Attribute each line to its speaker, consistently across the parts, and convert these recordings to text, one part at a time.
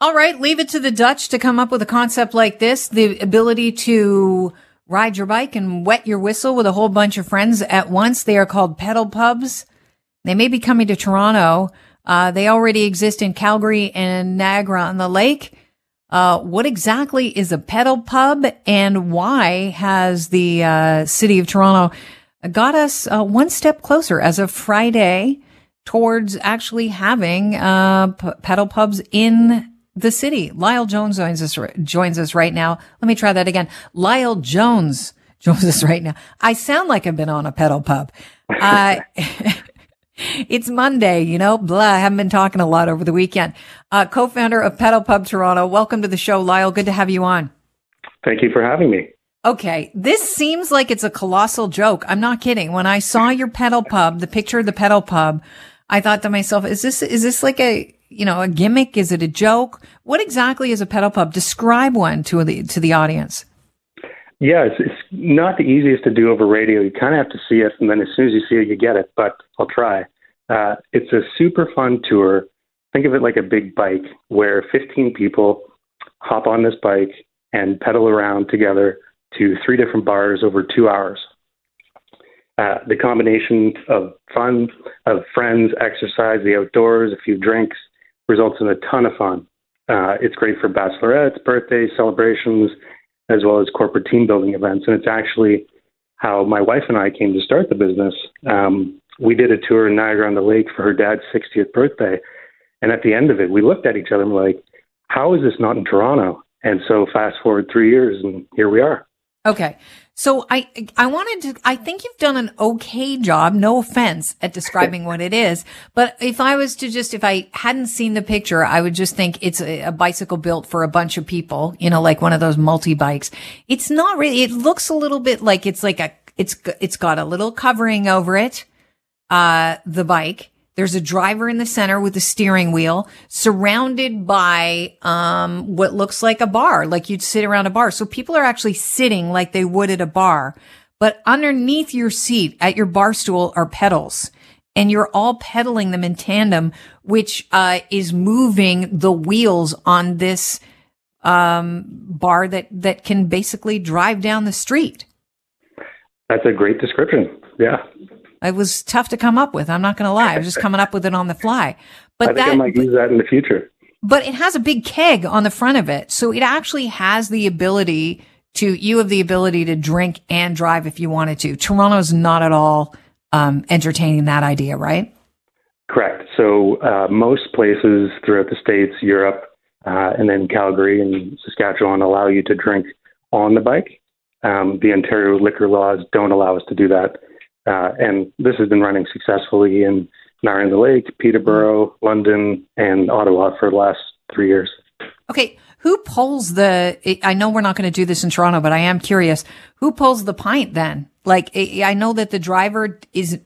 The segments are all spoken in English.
Speaker 1: All right, leave it to the Dutch to come up with a concept like this. The ability to ride your bike and wet your whistle with a whole bunch of friends at once. They are called pedal pubs. They may be coming to Toronto. Uh, they already exist in Calgary and Niagara on the Lake. Uh, what exactly is a pedal pub and why has the uh, city of Toronto got us uh, one step closer as of Friday towards actually having uh, p- pedal pubs in the city. Lyle Jones joins us, joins us right now. Let me try that again. Lyle Jones joins us right now. I sound like I've been on a pedal pub. Uh, it's Monday, you know, blah. I haven't been talking a lot over the weekend. Uh, co-founder of Pedal Pub Toronto. Welcome to the show, Lyle. Good to have you on.
Speaker 2: Thank you for having me.
Speaker 1: Okay. This seems like it's a colossal joke. I'm not kidding. When I saw your pedal pub, the picture of the pedal pub, I thought to myself, is this, is this like a, you know, a gimmick? Is it a joke? What exactly is a pedal pub? Describe one to the to the audience.
Speaker 2: Yeah, it's, it's not the easiest to do over radio. You kind of have to see it, and then as soon as you see it, you get it. But I'll try. Uh, it's a super fun tour. Think of it like a big bike where 15 people hop on this bike and pedal around together to three different bars over two hours. Uh, the combination of fun, of friends, exercise, the outdoors, a few drinks, results in a ton of fun. Uh, it's great for bachelorettes, birthdays, celebrations, as well as corporate team building events. And it's actually how my wife and I came to start the business. Um, we did a tour in Niagara on the Lake for her dad's 60th birthday. And at the end of it, we looked at each other and were like, how is this not in Toronto? And so fast forward three years, and here we are.
Speaker 1: Okay. So I, I wanted to, I think you've done an okay job, no offense at describing what it is. But if I was to just, if I hadn't seen the picture, I would just think it's a, a bicycle built for a bunch of people, you know, like one of those multi bikes. It's not really, it looks a little bit like it's like a, it's, it's got a little covering over it, uh, the bike. There's a driver in the center with a steering wheel surrounded by, um, what looks like a bar, like you'd sit around a bar. So people are actually sitting like they would at a bar, but underneath your seat at your bar stool are pedals and you're all pedaling them in tandem, which, uh, is moving the wheels on this, um, bar that, that can basically drive down the street.
Speaker 2: That's a great description. Yeah.
Speaker 1: It was tough to come up with. I'm not going to lie. I was just coming up with it on the fly.
Speaker 2: But I think that, I might use that in the future.
Speaker 1: But it has a big keg on the front of it. So it actually has the ability to, you have the ability to drink and drive if you wanted to. Toronto's not at all um, entertaining that idea, right?
Speaker 2: Correct. So uh, most places throughout the States, Europe, uh, and then Calgary and Saskatchewan allow you to drink on the bike. Um, the Ontario liquor laws don't allow us to do that. Uh, and this has been running successfully in Niagara the Lake, Peterborough, London, and Ottawa for the last three years.
Speaker 1: Okay. Who pulls the, I know we're not going to do this in Toronto, but I am curious. Who pulls the pint then? Like, I know that the driver is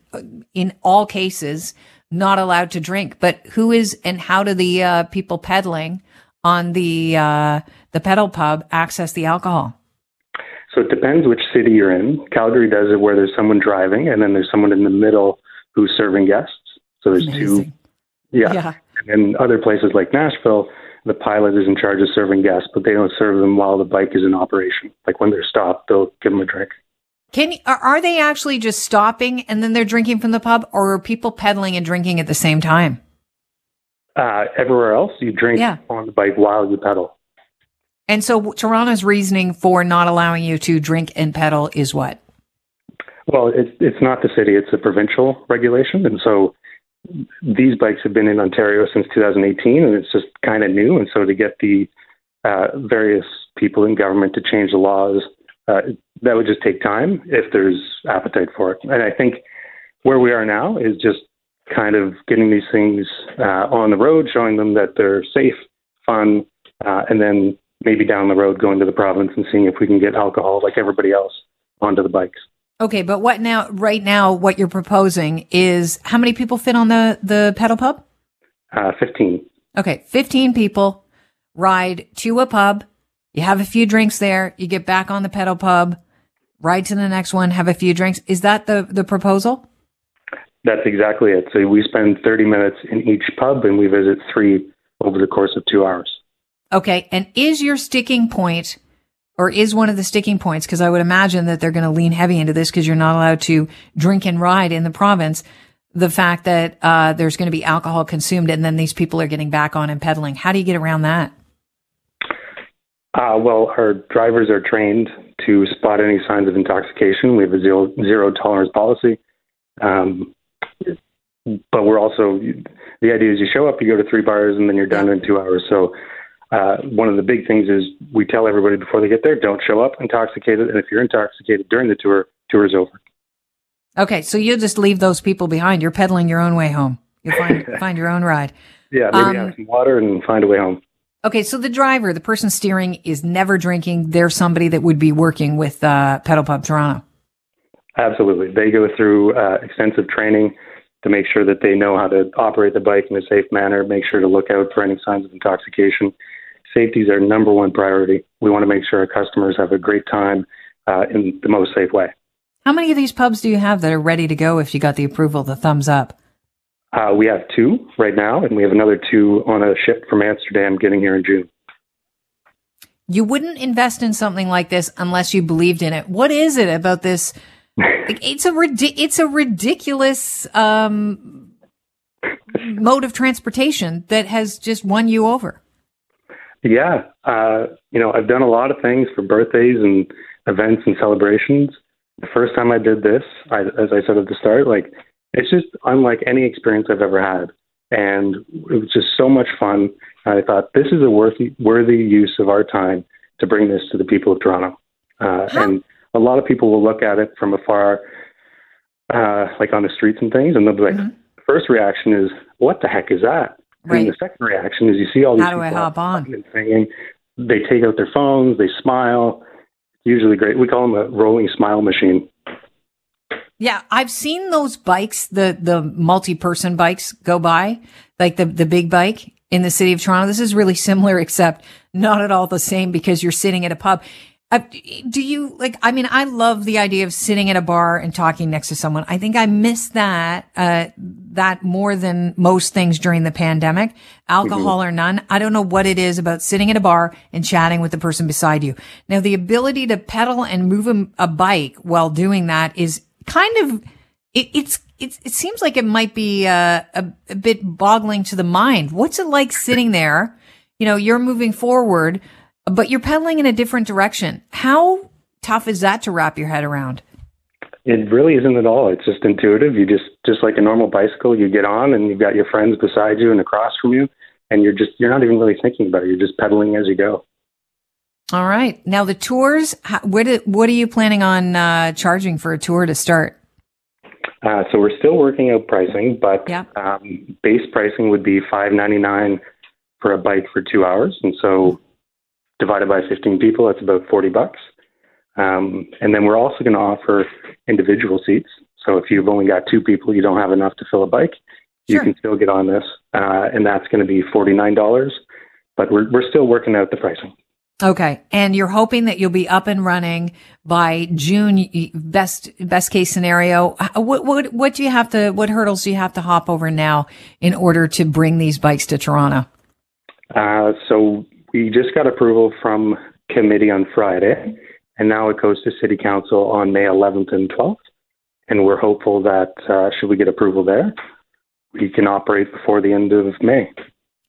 Speaker 1: in all cases not allowed to drink, but who is and how do the uh, people pedaling on the, uh, the pedal pub access the alcohol?
Speaker 2: So it depends which city you're in. Calgary does it where there's someone driving, and then there's someone in the middle who's serving guests. So there's Amazing. two. Yeah. yeah. And other places like Nashville, the pilot is in charge of serving guests, but they don't serve them while the bike is in operation. Like when they're stopped, they'll give them a drink.
Speaker 1: Can you, are they actually just stopping and then they're drinking from the pub, or are people pedaling and drinking at the same time?
Speaker 2: Uh, everywhere else, you drink yeah. on the bike while you pedal.
Speaker 1: And so Toronto's reasoning for not allowing you to drink and pedal is what?
Speaker 2: Well, it's it's not the city; it's a provincial regulation, and so these bikes have been in Ontario since 2018, and it's just kind of new. And so to get the uh, various people in government to change the laws, uh, that would just take time if there's appetite for it. And I think where we are now is just kind of getting these things uh, on the road, showing them that they're safe, fun, uh, and then maybe down the road going to the province and seeing if we can get alcohol like everybody else onto the bikes.
Speaker 1: Okay, but what now? Right now, what you're proposing is how many people fit on the the pedal pub?
Speaker 2: Uh, Fifteen.
Speaker 1: Okay, fifteen people ride to a pub. You have a few drinks there. You get back on the pedal pub, ride to the next one, have a few drinks. Is that the the proposal?
Speaker 2: That's exactly it. So we spend 30 minutes in each pub and we visit three over the course of two hours.
Speaker 1: Okay. And is your sticking point or is one of the sticking points? Cause I would imagine that they're going to lean heavy into this because you're not allowed to drink and ride in the province. The fact that, uh, there's going to be alcohol consumed and then these people are getting back on and pedaling. How do you get around that?
Speaker 2: Uh, well, our drivers are trained to spot any signs of intoxication. We have a zero, zero tolerance policy. Um, but we're also, the idea is you show up, you go to three bars, and then you're done in two hours. So uh, one of the big things is we tell everybody before they get there, don't show up intoxicated. And if you're intoxicated during the tour, tour is over.
Speaker 1: Okay, so you'll just leave those people behind. You're pedaling your own way home. You'll find find your own ride.
Speaker 2: Yeah, maybe um, have some water and find a way home.
Speaker 1: Okay, so the driver, the person steering, is never drinking. They're somebody that would be working with uh, Pedal Pub Toronto.
Speaker 2: Absolutely, they go through uh, extensive training to make sure that they know how to operate the bike in a safe manner. Make sure to look out for any signs of intoxication. Safety is our number one priority. We want to make sure our customers have a great time uh, in the most safe way.
Speaker 1: How many of these pubs do you have that are ready to go if you got the approval, the thumbs up?
Speaker 2: Uh, we have two right now, and we have another two on a ship from Amsterdam getting here in June.
Speaker 1: You wouldn't invest in something like this unless you believed in it. What is it about this? it's a it's a ridiculous um, mode of transportation that has just won you over.
Speaker 2: Yeah, uh, you know, I've done a lot of things for birthdays and events and celebrations the first time I did this, I, as I said at the start, like it's just unlike any experience I've ever had, and it was just so much fun. I thought this is a worthy worthy use of our time to bring this to the people of Toronto, uh, and a lot of people will look at it from afar, uh, like on the streets and things, and they'll be like, mm-hmm. first reaction is, "What the heck is that?" Right. And the second reaction is you see all these
Speaker 1: How do
Speaker 2: people
Speaker 1: I hop on?
Speaker 2: And singing. They take out their phones, they smile, usually great. We call them a rolling smile machine.
Speaker 1: Yeah, I've seen those bikes, the the multi-person bikes go by, like the the big bike in the city of Toronto. This is really similar, except not at all the same because you're sitting at a pub. Uh, do you like? I mean, I love the idea of sitting at a bar and talking next to someone. I think I miss that uh, that more than most things during the pandemic. Alcohol mm-hmm. or none, I don't know what it is about sitting at a bar and chatting with the person beside you. Now, the ability to pedal and move a, a bike while doing that is kind of it, it's it, it seems like it might be uh, a, a bit boggling to the mind. What's it like sitting there? You know, you're moving forward but you're pedaling in a different direction. How tough is that to wrap your head around?
Speaker 2: It really isn't at all. It's just intuitive. You just just like a normal bicycle, you get on and you've got your friends beside you and across from you, and you're just you're not even really thinking about it. You're just pedaling as you go.
Speaker 1: All right. Now the tours. What what are you planning on uh, charging for a tour to start?
Speaker 2: Uh, so we're still working out pricing, but um, base pricing would be five ninety nine for a bike for two hours, and so divided by 15 people, that's about 40 bucks. Um, and then we're also going to offer individual seats. So if you've only got two people, you don't have enough to fill a bike, you can still get on this, uh, and that's going to be $49. But we're we're still working out the pricing.
Speaker 1: Okay, and you're hoping that you'll be up and running by June. Best best case scenario. What what what do you have to? What hurdles do you have to hop over now in order to bring these bikes to Toronto?
Speaker 2: Uh, so we just got approval from committee on Friday, and now it goes to City Council on May 11th and 12th. And we're hopeful that uh, should we get approval there, we can operate before the end of May.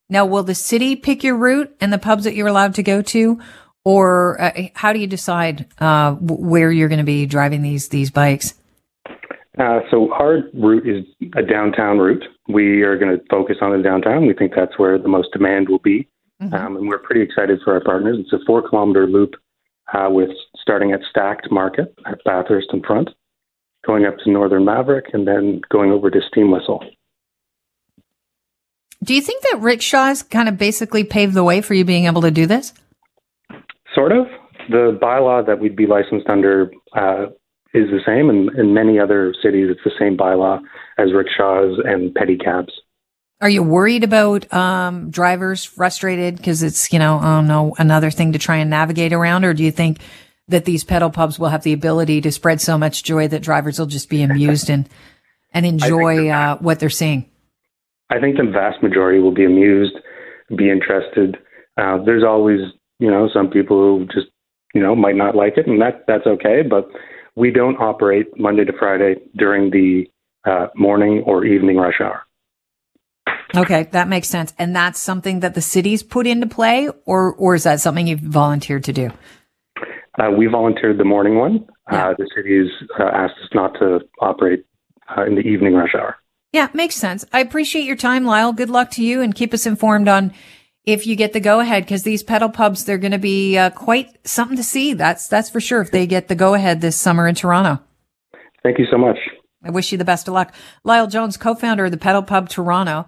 Speaker 1: Now, will the city pick your route and the pubs that you're allowed to go to, or uh, how do you decide uh, where you're going to be driving these these bikes?
Speaker 2: Uh, so our route is a downtown route. We are going to focus on the downtown. We think that's where the most demand will be. Mm-hmm. Um, and we're pretty excited for our partners. It's a four kilometer loop uh, with starting at Stackt Market at Bathurst and Front, going up to Northern Maverick, and then going over to Steam Whistle.
Speaker 1: Do you think that rickshaws kind of basically paved the way for you being able to do this?
Speaker 2: Sort of. The bylaw that we'd be licensed under uh, is the same, and in many other cities, it's the same bylaw as rickshaws and pedicabs.
Speaker 1: Are you worried about um, drivers frustrated because it's you know oh no another thing to try and navigate around, or do you think that these pedal pubs will have the ability to spread so much joy that drivers will just be amused and and enjoy uh, what they're seeing?
Speaker 2: I think the vast majority will be amused, be interested. Uh, there's always, you know, some people who just, you know, might not like it, and that that's okay. But we don't operate Monday to Friday during the uh, morning or evening rush hour.
Speaker 1: Okay, that makes sense. And that's something that the cities put into play, or or is that something you've volunteered to do?
Speaker 2: Uh, we volunteered the morning one.
Speaker 1: Yeah.
Speaker 2: Uh, the cities uh, asked us not to operate uh, in the evening rush hour.
Speaker 1: Yeah, makes sense. I appreciate your time, Lyle. Good luck to you, and keep us informed on if you get the go ahead because these pedal pubs they're going to be uh, quite something to see. That's that's for sure. If they get the go ahead this summer in Toronto.
Speaker 2: Thank you so much.
Speaker 1: I wish you the best of luck. Lyle Jones, co-founder of the Pedal Pub Toronto.